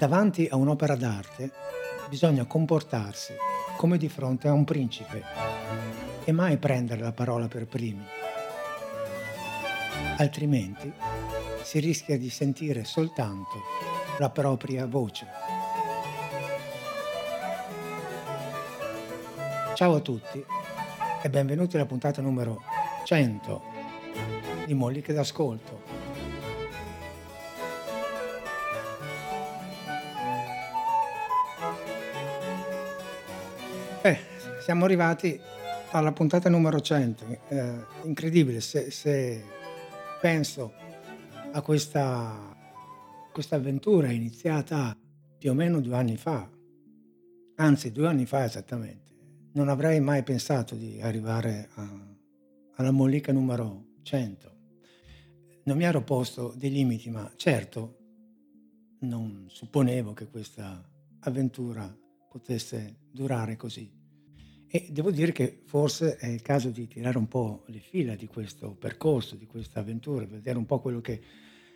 Davanti a un'opera d'arte bisogna comportarsi come di fronte a un principe e mai prendere la parola per primi. Altrimenti si rischia di sentire soltanto la propria voce. Ciao a tutti e benvenuti alla puntata numero 100 di Molliche d'Ascolto. Siamo arrivati alla puntata numero 100. Eh, incredibile, se, se, penso a questa, questa avventura iniziata più o meno due anni fa, anzi due anni fa esattamente, non avrei mai pensato di arrivare a, alla mollica numero 100. Non mi ero posto dei limiti, ma certo non supponevo che questa avventura potesse durare così. E devo dire che forse è il caso di tirare un po' le fila di questo percorso, di questa avventura, vedere un po' quello che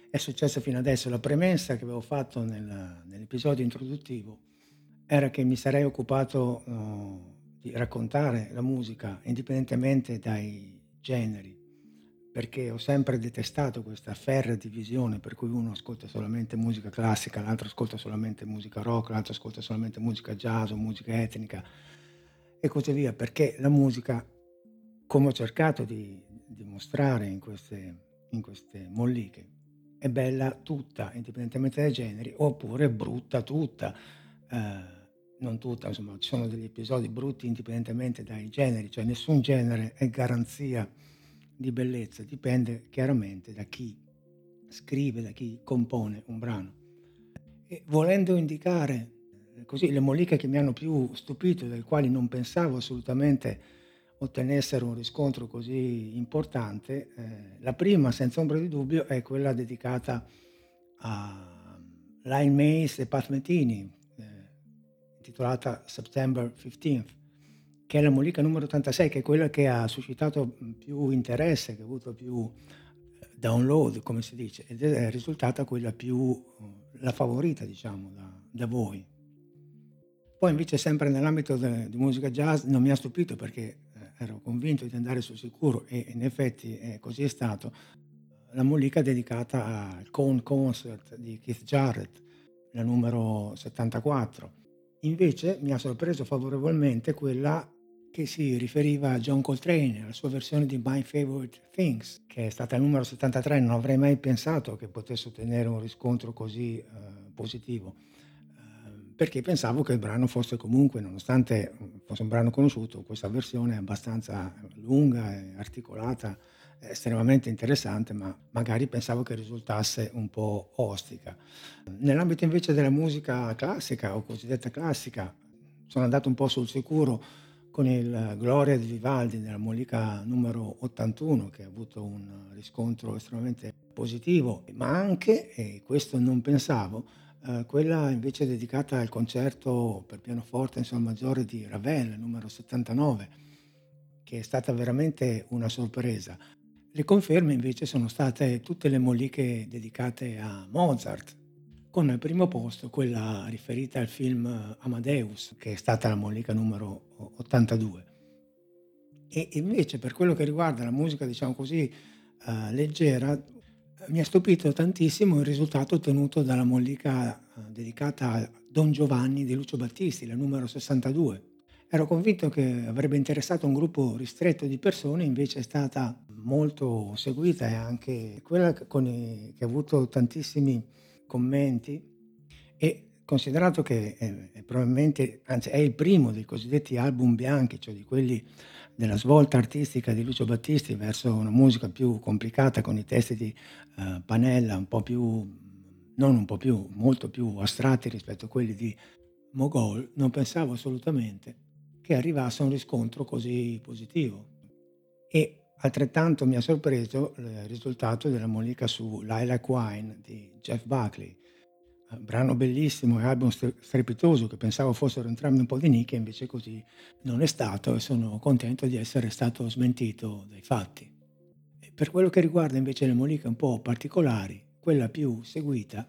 è successo fino adesso. La premessa che avevo fatto nel, nell'episodio introduttivo era che mi sarei occupato uh, di raccontare la musica indipendentemente dai generi, perché ho sempre detestato questa ferrea divisione per cui uno ascolta solamente musica classica, l'altro ascolta solamente musica rock, l'altro ascolta solamente musica jazz o musica etnica e così via, perché la musica, come ho cercato di dimostrare in queste, in queste molliche, è bella tutta, indipendentemente dai generi, oppure brutta tutta. Eh, non tutta, insomma, ci sono degli episodi brutti indipendentemente dai generi, cioè nessun genere è garanzia di bellezza, dipende chiaramente da chi scrive, da chi compone un brano. E volendo indicare così le molliche che mi hanno più stupito, dai quali non pensavo assolutamente ottenessero un riscontro così importante, eh, la prima senza ombra di dubbio è quella dedicata a Line Mace e Pat Metini, eh, intitolata September 15th, che è la mollica numero 86, che è quella che ha suscitato più interesse, che ha avuto più eh, download, come si dice, ed è risultata quella più, la favorita, diciamo, da, da voi. Poi invece sempre nell'ambito di musica jazz non mi ha stupito perché eh, ero convinto di andare sul sicuro e in effetti eh, così è stato. La mollica dedicata al Cone Concert di Keith Jarrett, la numero 74. Invece mi ha sorpreso favorevolmente quella che si riferiva a John Coltrane, alla sua versione di My Favorite Things, che è stata il numero 73. Non avrei mai pensato che potesse ottenere un riscontro così eh, positivo perché pensavo che il brano fosse comunque, nonostante fosse un brano conosciuto, questa versione è abbastanza lunga articolata, estremamente interessante, ma magari pensavo che risultasse un po' ostica. Nell'ambito invece della musica classica o cosiddetta classica, sono andato un po' sul sicuro con il Gloria di Vivaldi nella Mollica numero 81 che ha avuto un riscontro estremamente positivo, ma anche, e questo non pensavo, eh, quella invece dedicata al concerto per pianoforte in sol maggiore di Ravel, numero 79, che è stata veramente una sorpresa. Le conferme invece sono state tutte le molliche dedicate a Mozart, con al primo posto quella riferita al film Amadeus, che è stata la mollica numero 82. E invece per quello che riguarda la musica, diciamo così, uh, leggera, mi ha stupito tantissimo il risultato ottenuto dalla mollica eh, dedicata a Don Giovanni di Lucio Battisti, la numero 62. Ero convinto che avrebbe interessato un gruppo ristretto di persone, invece è stata molto seguita e anche quella i, che ha avuto tantissimi commenti e considerato che è, è probabilmente, anzi è il primo dei cosiddetti album bianchi, cioè di quelli della svolta artistica di Lucio Battisti verso una musica più complicata con i testi di uh, Panella un po' più, non un po' più, molto più astratti rispetto a quelli di Mogol, non pensavo assolutamente che arrivasse un riscontro così positivo. E altrettanto mi ha sorpreso il risultato della mollica su Lilac Wine di Jeff Buckley, brano bellissimo e album strepitoso che pensavo fossero entrambi un po' di nicchia, invece così non è stato e sono contento di essere stato smentito dai fatti. Per quello che riguarda invece le moliche un po' particolari, quella più seguita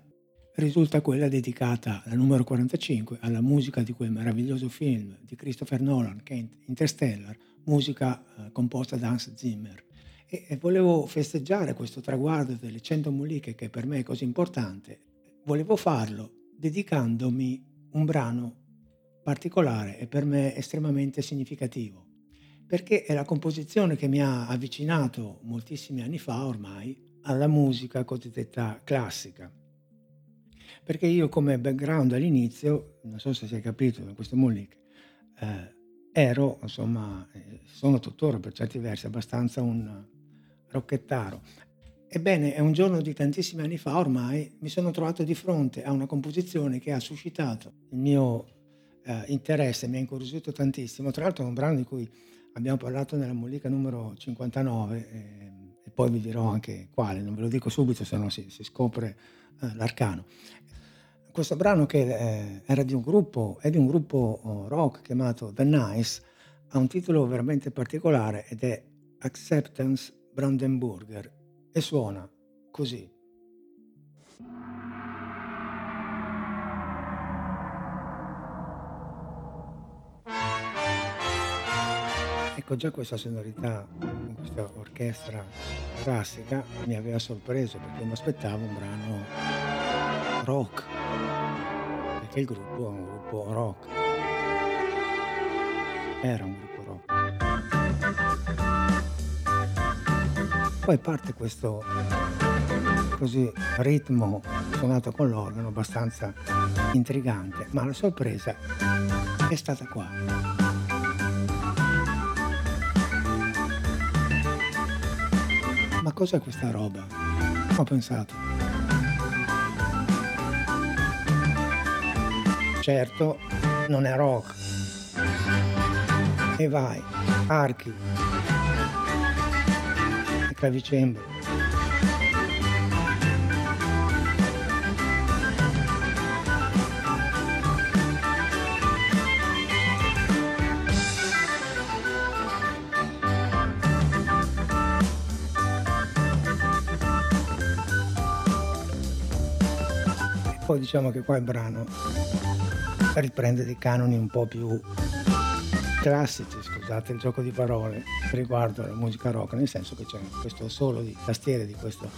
risulta quella dedicata, la numero 45, alla musica di quel meraviglioso film di Christopher Nolan, che è Interstellar, musica eh, composta da Hans Zimmer. E, e, volevo festeggiare questo traguardo delle 100 muliche che per me è così importante. Volevo farlo dedicandomi un brano particolare e per me estremamente significativo, perché è la composizione che mi ha avvicinato moltissimi anni fa ormai alla musica cosiddetta classica. Perché io come background all'inizio, non so se si è capito da questo Mollic, eh, ero, insomma, eh, sono tuttora per certi versi abbastanza un rocchettaro. Ebbene, è un giorno di tantissimi anni fa ormai mi sono trovato di fronte a una composizione che ha suscitato il mio eh, interesse, mi ha incuriosito tantissimo. Tra l'altro è un brano di cui abbiamo parlato nella Mollica numero 59 eh, poi vi dirò anche quale, non ve lo dico subito se no si, si scopre eh, l'arcano. Questo brano che eh, era di un gruppo, è di un gruppo oh, rock chiamato The Nice, ha un titolo veramente particolare ed è Acceptance Brandenburger e suona così. Ecco già questa sonorità questa orchestra classica mi aveva sorpreso perché mi aspettavo un brano rock, perché il gruppo è un gruppo rock, era un gruppo rock. Poi parte questo così ritmo suonato con l'organo abbastanza intrigante, ma la sorpresa è stata qua. Ma cos'è questa roba? Ho pensato. Certo, non è rock. E vai, archi, clavicembalo. Diciamo che qua il brano riprende dei canoni un po' più classici, scusate il gioco di parole, riguardo alla musica rock, nel senso che c'è questo solo di tastiere, di questo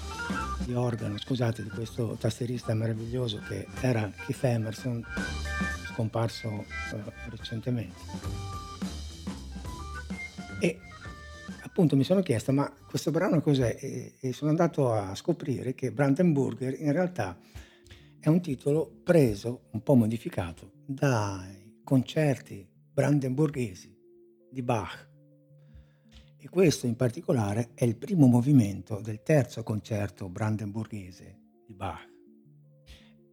di organo, scusate, di questo tastierista meraviglioso che era Keith Emerson, scomparso uh, recentemente. E appunto mi sono chiesto, ma questo brano cos'è? E, e sono andato a scoprire che Brandenburger in realtà è un titolo preso, un po' modificato, dai concerti brandenburghesi di Bach. E questo in particolare è il primo movimento del terzo concerto brandenburghese di Bach.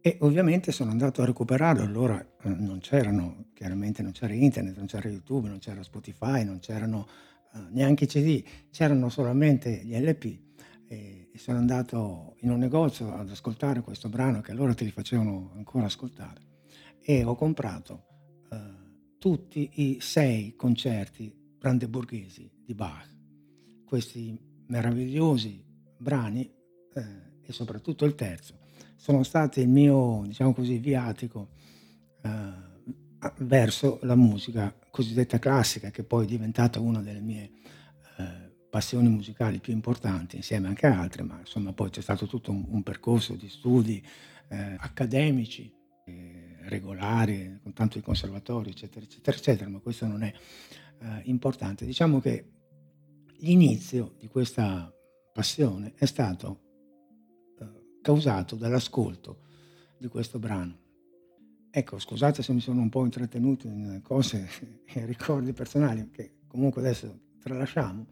E ovviamente sono andato a recuperarlo, allora eh, non c'erano, chiaramente non c'era internet, non c'era YouTube, non c'era Spotify, non c'erano eh, neanche i CD, c'erano solamente gli LP e, e sono andato in un negozio ad ascoltare questo brano che allora te li facevano ancora ascoltare. E ho comprato eh, tutti i sei concerti brandeburghesi di Bach, questi meravigliosi brani eh, e soprattutto il terzo sono stati il mio, diciamo così, viatico eh, verso la musica cosiddetta classica, che poi è diventata una delle mie passioni musicali più importanti, insieme anche a altre, ma insomma poi c'è stato tutto un, un percorso di studi eh, accademici, eh, regolari, con tanto di conservatori, eccetera, eccetera, eccetera, ma questo non è eh, importante. Diciamo che l'inizio di questa passione è stato eh, causato dall'ascolto di questo brano. Ecco, scusate se mi sono un po' intrattenuto in cose e ricordi personali che comunque adesso tralasciamo,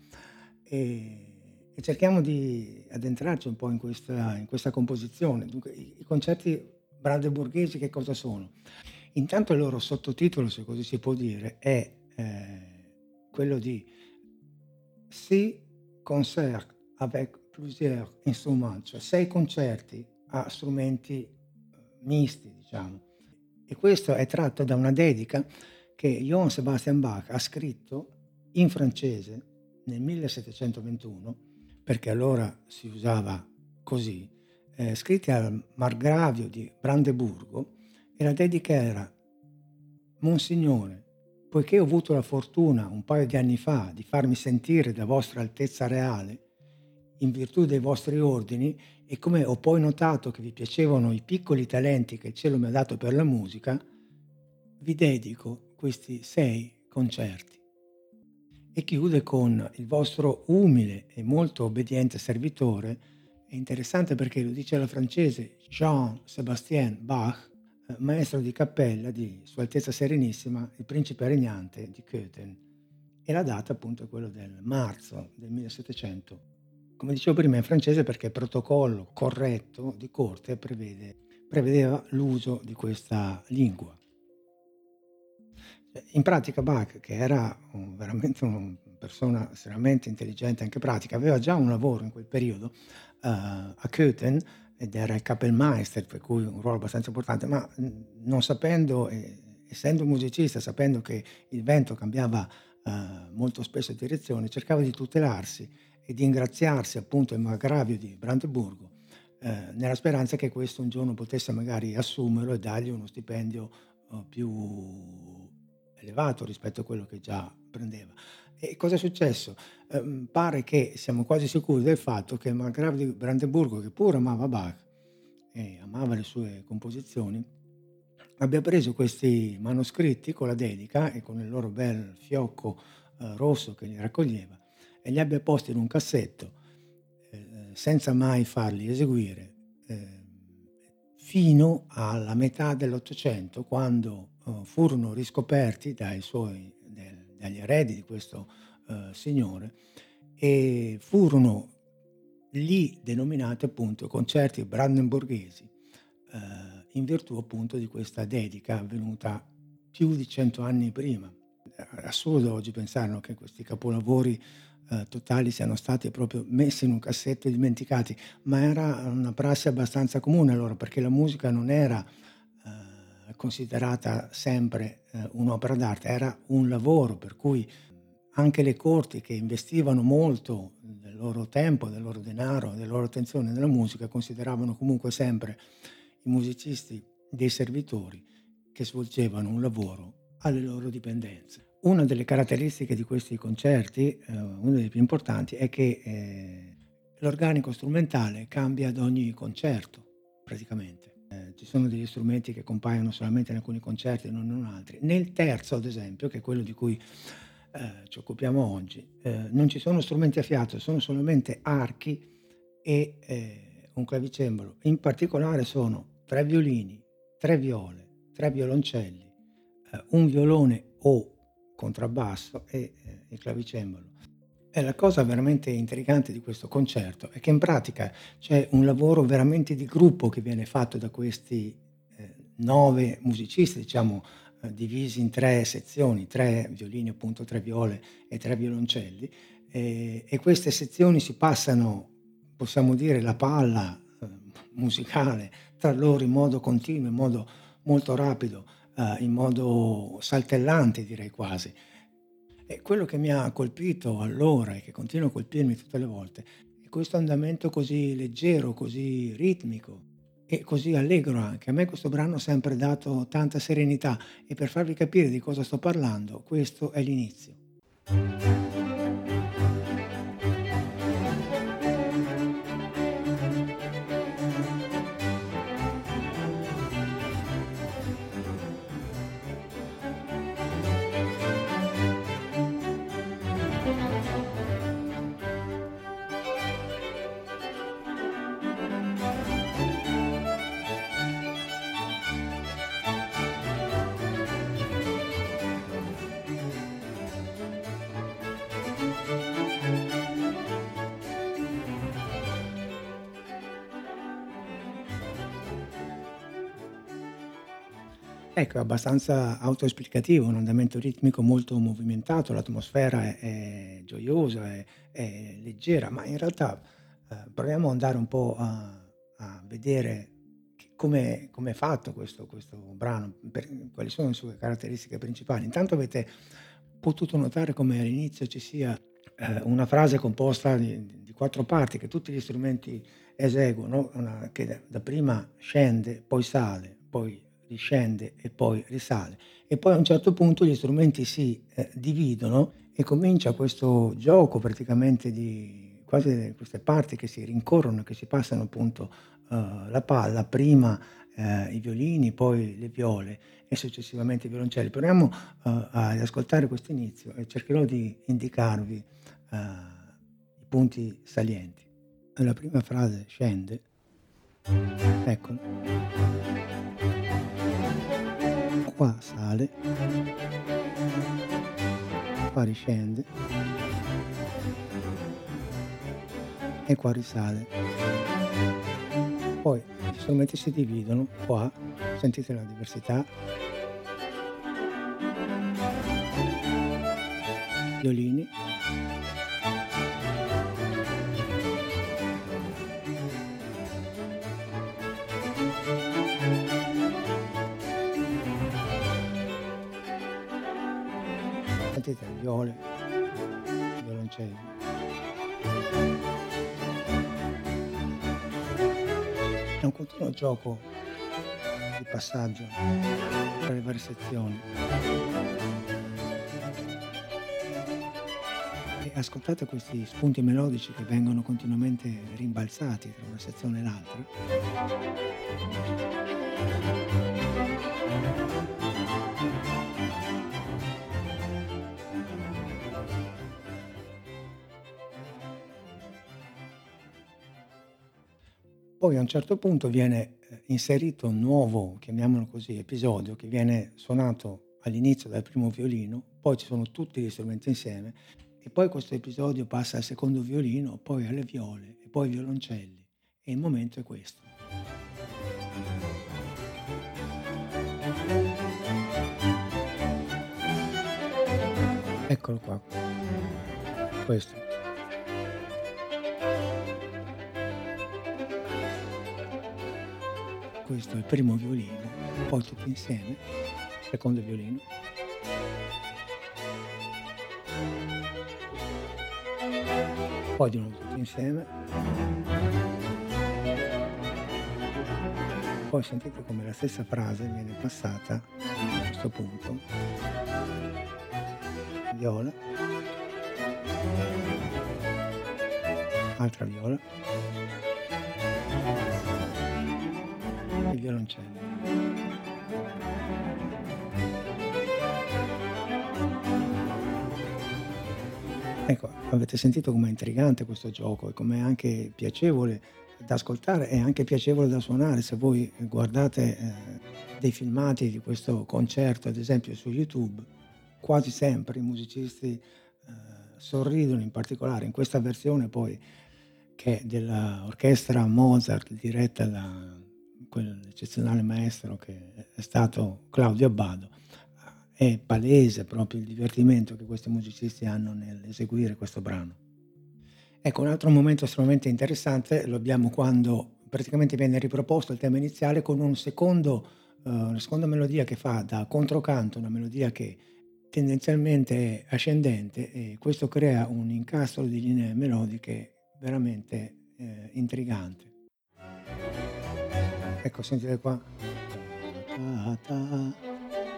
e, e cerchiamo di addentrarci un po' in questa, in questa composizione. Dunque, i, i concerti brandeburghesi che cosa sono? Intanto il loro sottotitolo, se così si può dire, è eh, quello di Six concerts avec plusieurs instruments, cioè sei concerti a strumenti eh, misti, diciamo. E questo è tratto da una dedica che Johann Sebastian Bach ha scritto in francese nel 1721, perché allora si usava così, eh, scritti al Margravio di Brandeburgo e la dedica era Monsignore, poiché ho avuto la fortuna un paio di anni fa di farmi sentire da vostra altezza reale, in virtù dei vostri ordini, e come ho poi notato che vi piacevano i piccoli talenti che il cielo mi ha dato per la musica, vi dedico questi sei concerti. E chiude con il vostro umile e molto obbediente servitore, è interessante perché lo dice alla francese Jean-Sébastien Bach, eh, maestro di cappella di Sua Altezza Serenissima, il principe regnante di Köthen. E la data appunto è quella del marzo del 1700 come dicevo prima in francese perché il protocollo corretto di corte prevede, prevedeva l'uso di questa lingua. In pratica Bach, che era un, veramente una persona estremamente intelligente e anche pratica, aveva già un lavoro in quel periodo uh, a Köthen ed era il Kapellmeister, per cui un ruolo abbastanza importante, ma non sapendo, eh, essendo musicista, sapendo che il vento cambiava uh, molto spesso direzione, cercava di tutelarsi e di ingraziarsi appunto il margravio di Brandeburgo eh, nella speranza che questo un giorno potesse magari assumerlo e dargli uno stipendio eh, più elevato rispetto a quello che già prendeva. E cosa è successo? Eh, pare che siamo quasi sicuri del fatto che il margravio di Brandeburgo, che pure amava Bach e amava le sue composizioni, abbia preso questi manoscritti con la dedica e con il loro bel fiocco eh, rosso che li raccoglieva e li abbia posti in un cassetto eh, senza mai farli eseguire eh, fino alla metà dell'Ottocento quando eh, furono riscoperti dai suoi, del, dagli eredi di questo eh, signore e furono lì denominati appunto concerti brandenburghesi eh, in virtù appunto di questa dedica avvenuta più di cento anni prima. Assurdo oggi pensare che questi capolavori totali siano stati proprio messi in un cassetto e dimenticati, ma era una prassi abbastanza comune allora perché la musica non era considerata sempre eh, un'opera d'arte, era un lavoro per cui anche le corti che investivano molto del loro tempo, del loro denaro, della loro attenzione nella musica consideravano comunque sempre i musicisti dei servitori che svolgevano un lavoro alle loro dipendenze. Una delle caratteristiche di questi concerti, eh, una delle più importanti, è che eh, l'organico strumentale cambia ad ogni concerto, praticamente. Eh, ci sono degli strumenti che compaiono solamente in alcuni concerti e non in altri. Nel terzo, ad esempio, che è quello di cui eh, ci occupiamo oggi, eh, non ci sono strumenti a fiato, sono solamente archi e eh, un clavicembalo. In particolare sono tre violini, tre viole, tre violoncelli, un violone o contrabbasso e eh, il clavicembalo. E la cosa veramente intrigante di questo concerto è che in pratica c'è un lavoro veramente di gruppo che viene fatto da questi eh, nove musicisti, diciamo eh, divisi in tre sezioni, tre violini appunto, tre viole e tre violoncelli, e, e queste sezioni si passano, possiamo dire, la palla eh, musicale tra loro in modo continuo, in modo molto rapido uh, in modo saltellante direi quasi. E quello che mi ha colpito allora e che continua a colpirmi tutte le volte è questo andamento così leggero, così ritmico e così allegro anche. A me questo brano ha sempre dato tanta serenità e per farvi capire di cosa sto parlando, questo è l'inizio. Ecco, è abbastanza autoesplicativo, un andamento ritmico molto movimentato, l'atmosfera è, è gioiosa, è, è, leggera, ma in realtà eh, proviamo ad andare un po' a, a vedere come è fatto questo, questo brano, per, quali sono le sue caratteristiche principali. Intanto avete potuto notare come all'inizio ci sia eh, una frase composta di, di quattro parti che tutti gli strumenti eseguono, una, che dapprima scende, poi sale, poi riscende e poi risale. E poi a un certo punto gli strumenti si eh, dividono e comincia questo gioco praticamente di quasi queste parti che si rincorrono, che si passano appunto uh, la palla, prima uh, i violini, poi le viole e successivamente i violoncelli. Proviamo uh, ad ascoltare questo inizio e cercherò di indicarvi i punti salienti. La prima frase scende, ecco, qua sale, qua riscende e qua risale. Poi gli strumenti si dividono, qua sentite la diversità. Violini. Sentite le viole, violoncelli. È un continuo gioco di passaggio tra le varie sezioni. E ascoltate questi spunti melodici che vengono continuamente rimbalzati tra una sezione e l'altra. Poi a un certo punto viene eh, inserito un nuovo, chiamiamolo così, episodio che viene suonato all'inizio dal primo violino, poi ci sono tutti gli strumenti insieme e poi questo episodio passa al secondo violino, poi alle viole e poi ai violoncelli e il momento è questo. Eccolo qua. Questo. Questo è il primo violino, poi tutti insieme, secondo violino. Poi di nuovo tutti insieme. Poi sentite come la stessa frase viene passata a questo punto. Viola. Altra viola. Il violoncello. Ecco, avete sentito com'è intrigante questo gioco e com'è anche piacevole da ascoltare e anche piacevole da suonare. Se voi guardate eh, dei filmati di questo concerto, ad esempio su YouTube, quasi sempre i musicisti eh, sorridono, in particolare in questa versione poi che è dell'orchestra Mozart diretta da quell'eccezionale maestro che è stato Claudio Abbado, è palese proprio il divertimento che questi musicisti hanno nell'eseguire questo brano. Ecco, un altro momento estremamente interessante lo abbiamo quando praticamente viene riproposto il tema iniziale con un secondo, uh, una seconda melodia che fa da controcanto, una melodia che tendenzialmente è ascendente e questo crea un incastro di linee melodiche veramente eh, intrigante. Ecco, sentite qua.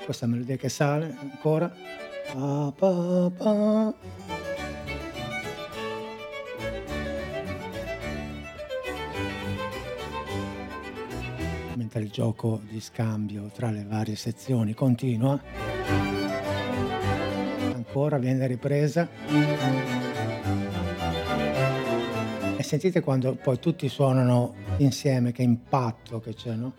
Questa melodia che sale ancora. Mentre il gioco di scambio tra le varie sezioni continua. Ancora viene ripresa sentite quando poi tutti suonano insieme, che impatto che c'è, no?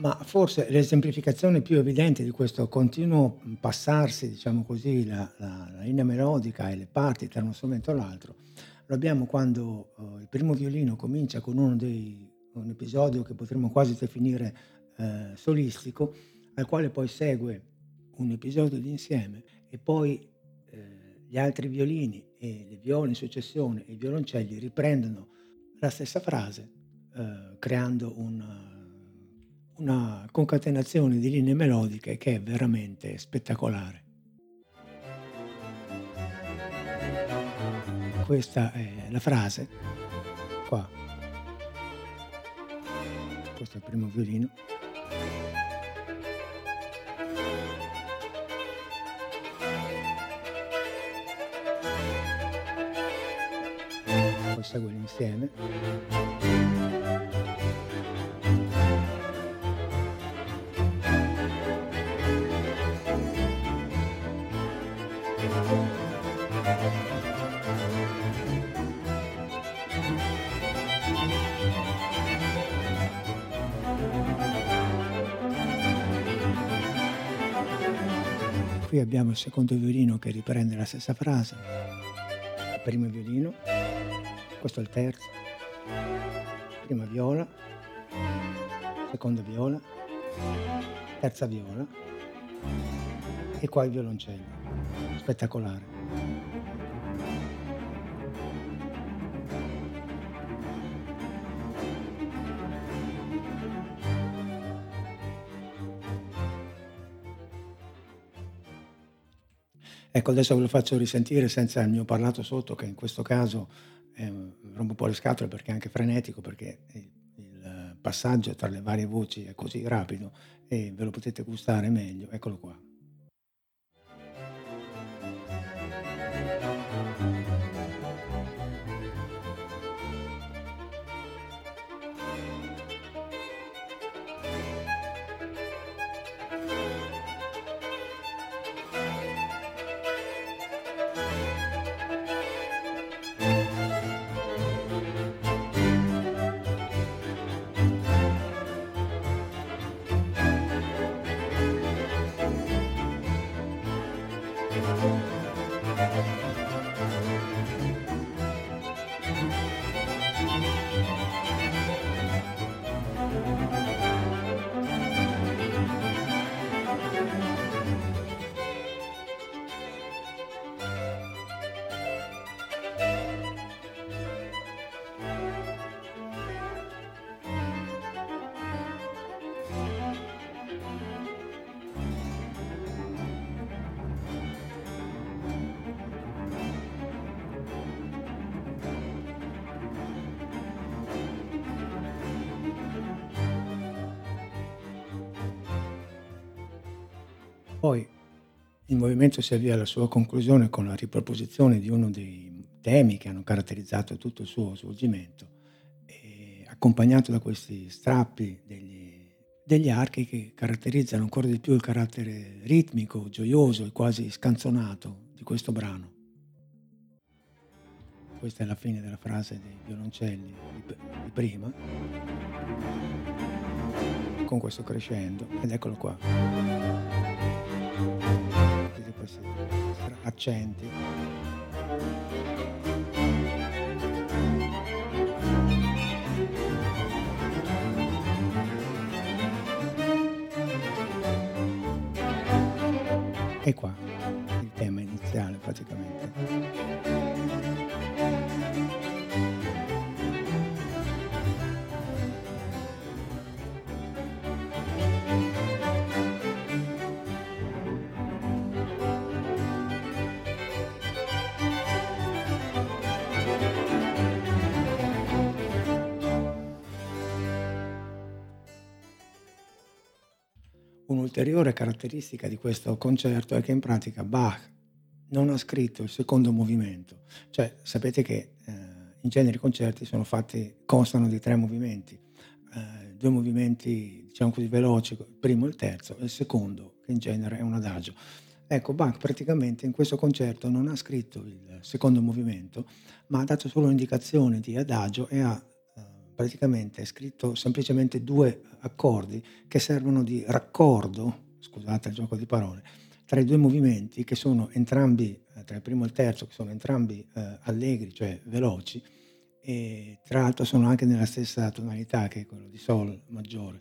Ma forse l'esemplificazione più evidente di questo continuo passarsi, diciamo così, la la la linea melodica e le parti tra uno strumento e l'altro, lo abbiamo quando, uhm, il primo violino comincia con uno dei un episodio che potremmo quasi definire, ehm, solistico, al quale poi segue un episodio d'insieme e poi, ehm, gli altri violini e le viole in successione e i violoncelli riprendono la stessa frase, ehm, creando un una concatenazione di linee melodiche che è veramente spettacolare. Questa è la frase, qua. Questo è il primo violino. Poi segue l'insieme. Qui abbiamo il secondo violino che riprende la stessa frase, primo violino, questo è il terzo, prima viola, seconda viola, terza viola e qua il violoncello. Spettacolare. Ecco, adesso ve lo faccio risentire senza il mio parlato sotto, che in questo caso, ehm, rompe un po' le scatole perché è anche frenetico, perché il il passaggio tra le varie voci è così rapido e ve lo potete gustare meglio. Eccolo qua. Il movimento si avvia alla sua conclusione con la riproposizione di uno dei temi che hanno caratterizzato tutto il suo svolgimento, accompagnato da questi strappi degli degli archi che caratterizzano ancora di più il carattere ritmico, gioioso e quasi scanzonato di questo brano. Questa è la fine della frase dei violoncelli di prima. Con questo crescendo ed eccolo qua. Accenti. E qua Un'ulteriore caratteristica di questo concerto è che in pratica Bach non ha scritto il secondo movimento. Cioè, sapete che, ehm, in genere i concerti sono fatti constano di 3 movimenti, ehm, 2 movimenti diciamo così veloci, il primo e il terzo, e il secondo che in genere è un adagio. Ecco, Bach praticamente in questo concerto non ha scritto il secondo movimento, ma ha dato solo un'indicazione di adagio e ha, praticamente è scritto semplicemente due accordi che servono di raccordo, scusate il gioco di parole, tra i due movimenti che sono entrambi, eh, tra il primo e il terzo, che sono entrambi eh, allegri, cioè veloci, e tra l'altro sono anche nella stessa tonalità che quello di Sol maggiore.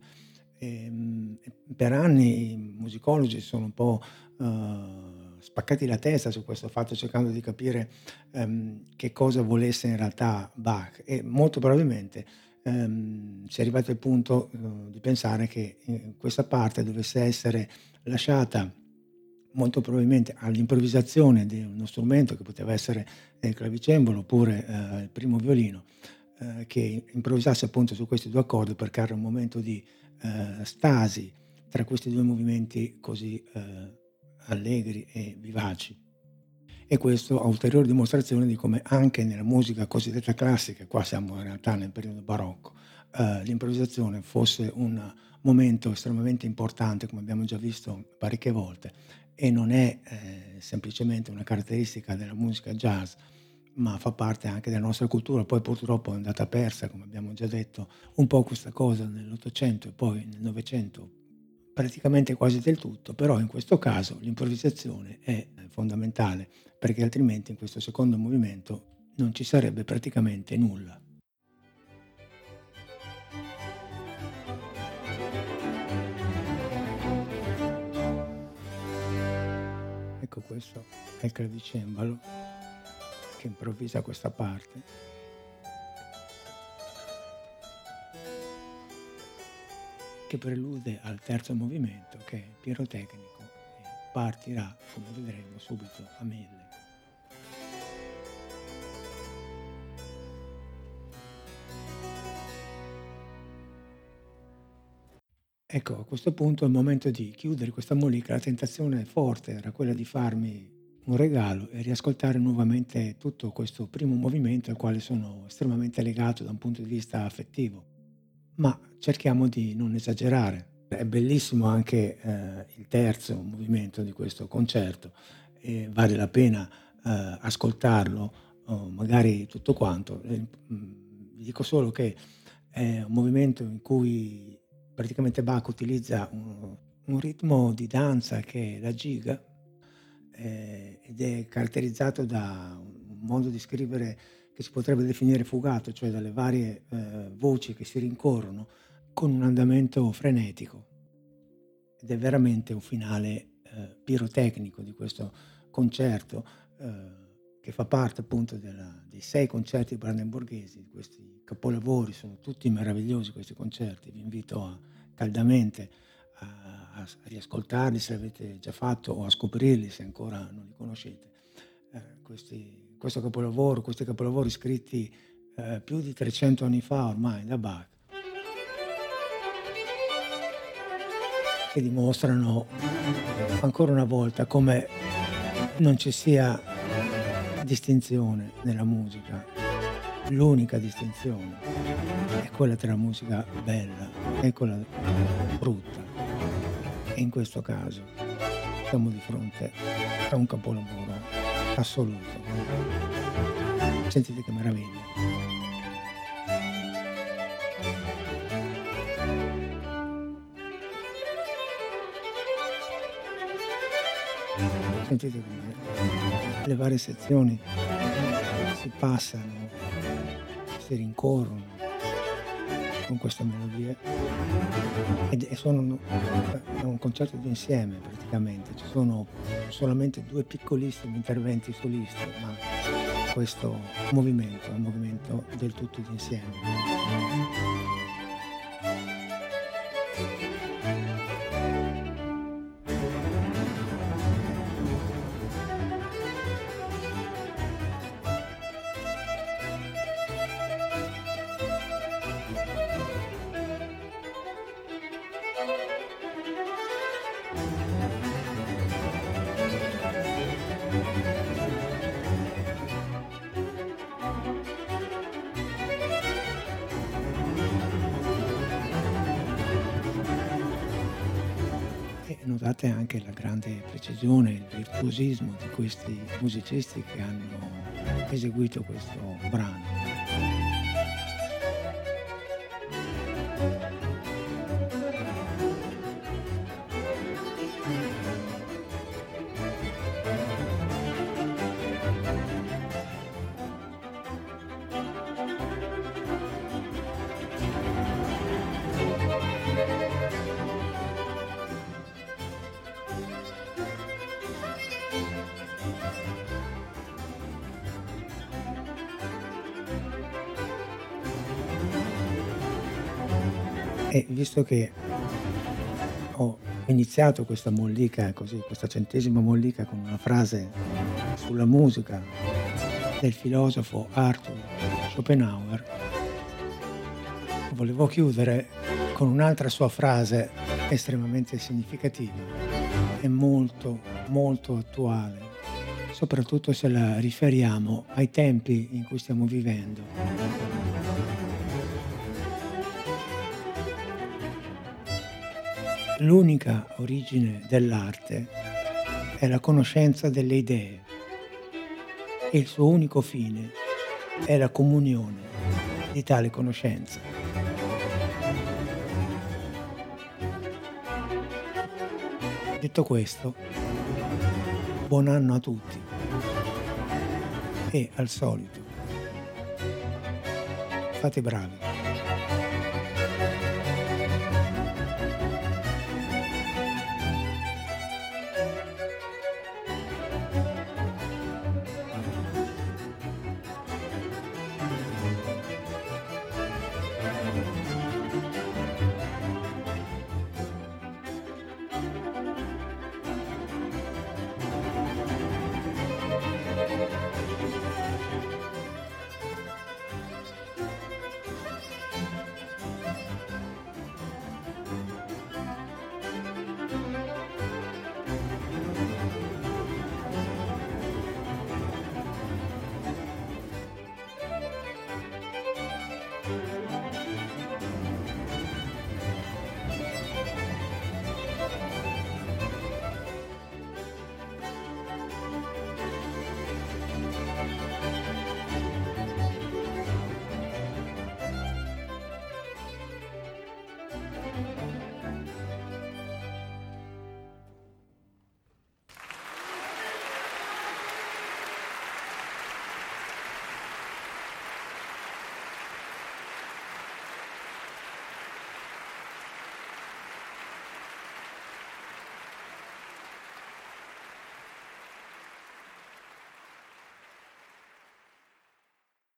E, ehm, per anni i musicologi sono un po' uh, spaccati la testa su questo fatto, cercando di capire um, che cosa volesse in realtà Bach e molto probabilmente um, si è arrivato al punto uh, di pensare che questa parte dovesse essere lasciata molto probabilmente all'improvvisazione di uno strumento che poteva essere il clavicembalo oppure eh, il primo violino, eh, che improvvisasse appunto su questi due accordi per creare un momento di eh, stasi tra questi due movimenti così eh, allegri e vivaci. E questo a ulteriore dimostrazione di come anche nella musica cosiddetta classica, qua siamo in realtà nel periodo barocco, eh, l'improvvisazione fosse un momento estremamente importante, come abbiamo già visto parecchie volte, e non è eh, semplicemente una caratteristica della musica jazz, ma fa parte anche della nostra cultura. Poi purtroppo è andata persa, come abbiamo già detto, un po' questa cosa nell'Ottocento e poi nel Novecento, praticamente quasi del tutto, però in questo caso l'improvvisazione è fondamentale, perché altrimenti in questo secondo movimento non ci sarebbe praticamente nulla. Ecco questo è il clavicembalo che improvvisa questa parte. Che prelude al terzo movimento che è pirotecnico e partirà, come vedremo, subito a mille. Ecco, a questo punto è il momento di chiudere questa mollica. La tentazione forte era quella di farmi un regalo e riascoltare nuovamente tutto questo primo movimento al quale sono estremamente legato da un punto di vista affettivo. Ma cerchiamo di non esagerare. È bellissimo anche eh, il terzo movimento di questo concerto e vale la pena eh, ascoltarlo, magari tutto quanto. Eh, vi dico solo che è un movimento in cui praticamente Bach utilizza un, un ritmo di danza che è la giga eh, ed è caratterizzato da un modo di scrivere che si potrebbe definire fugato, cioè dalle varie eh, voci che si rincorrono con un andamento frenetico. Ed è veramente un finale eh, pirotecnico di questo concerto eh, che fa parte appunto della, dei sei concerti brandenburghesi, questi capolavori, sono tutti meravigliosi questi concerti, vi invito a, caldamente a, a, riascoltarli se l'avete già fatto o a scoprirli se ancora non li conoscete. Eh, questi, questo capolavoro, questi capolavori scritti eh, più di 300 anni fa ormai da Bach, che dimostrano ancora una volta come non ci sia distinzione nella musica. L'unica distinzione è quella tra la musica bella e quella brutta. E in questo caso siamo di fronte a un capolavoro assoluto. Sentite che meraviglia. Sentite come le varie sezioni si passano, si rincorrono con queste melodie e sono un concerto d'insieme praticamente, ci sono solamente due piccolissimi interventi solisti, ma questo movimento è un movimento del tutto d'insieme. Precisione, il virtuosismo di questi musicisti che hanno eseguito questo brano. Visto che ho iniziato questa mollica così, questa centesima mollica con una frase sulla musica del filosofo Arthur Schopenhauer, volevo chiudere con un'altra sua frase estremamente significativa e molto, molto attuale, soprattutto se la riferiamo ai tempi in cui stiamo vivendo. L'unica origine dell'arte è la conoscenza delle idee e il suo unico fine è la comunione di tale conoscenza. Detto questo, buon anno a tutti e al solito fate bravi.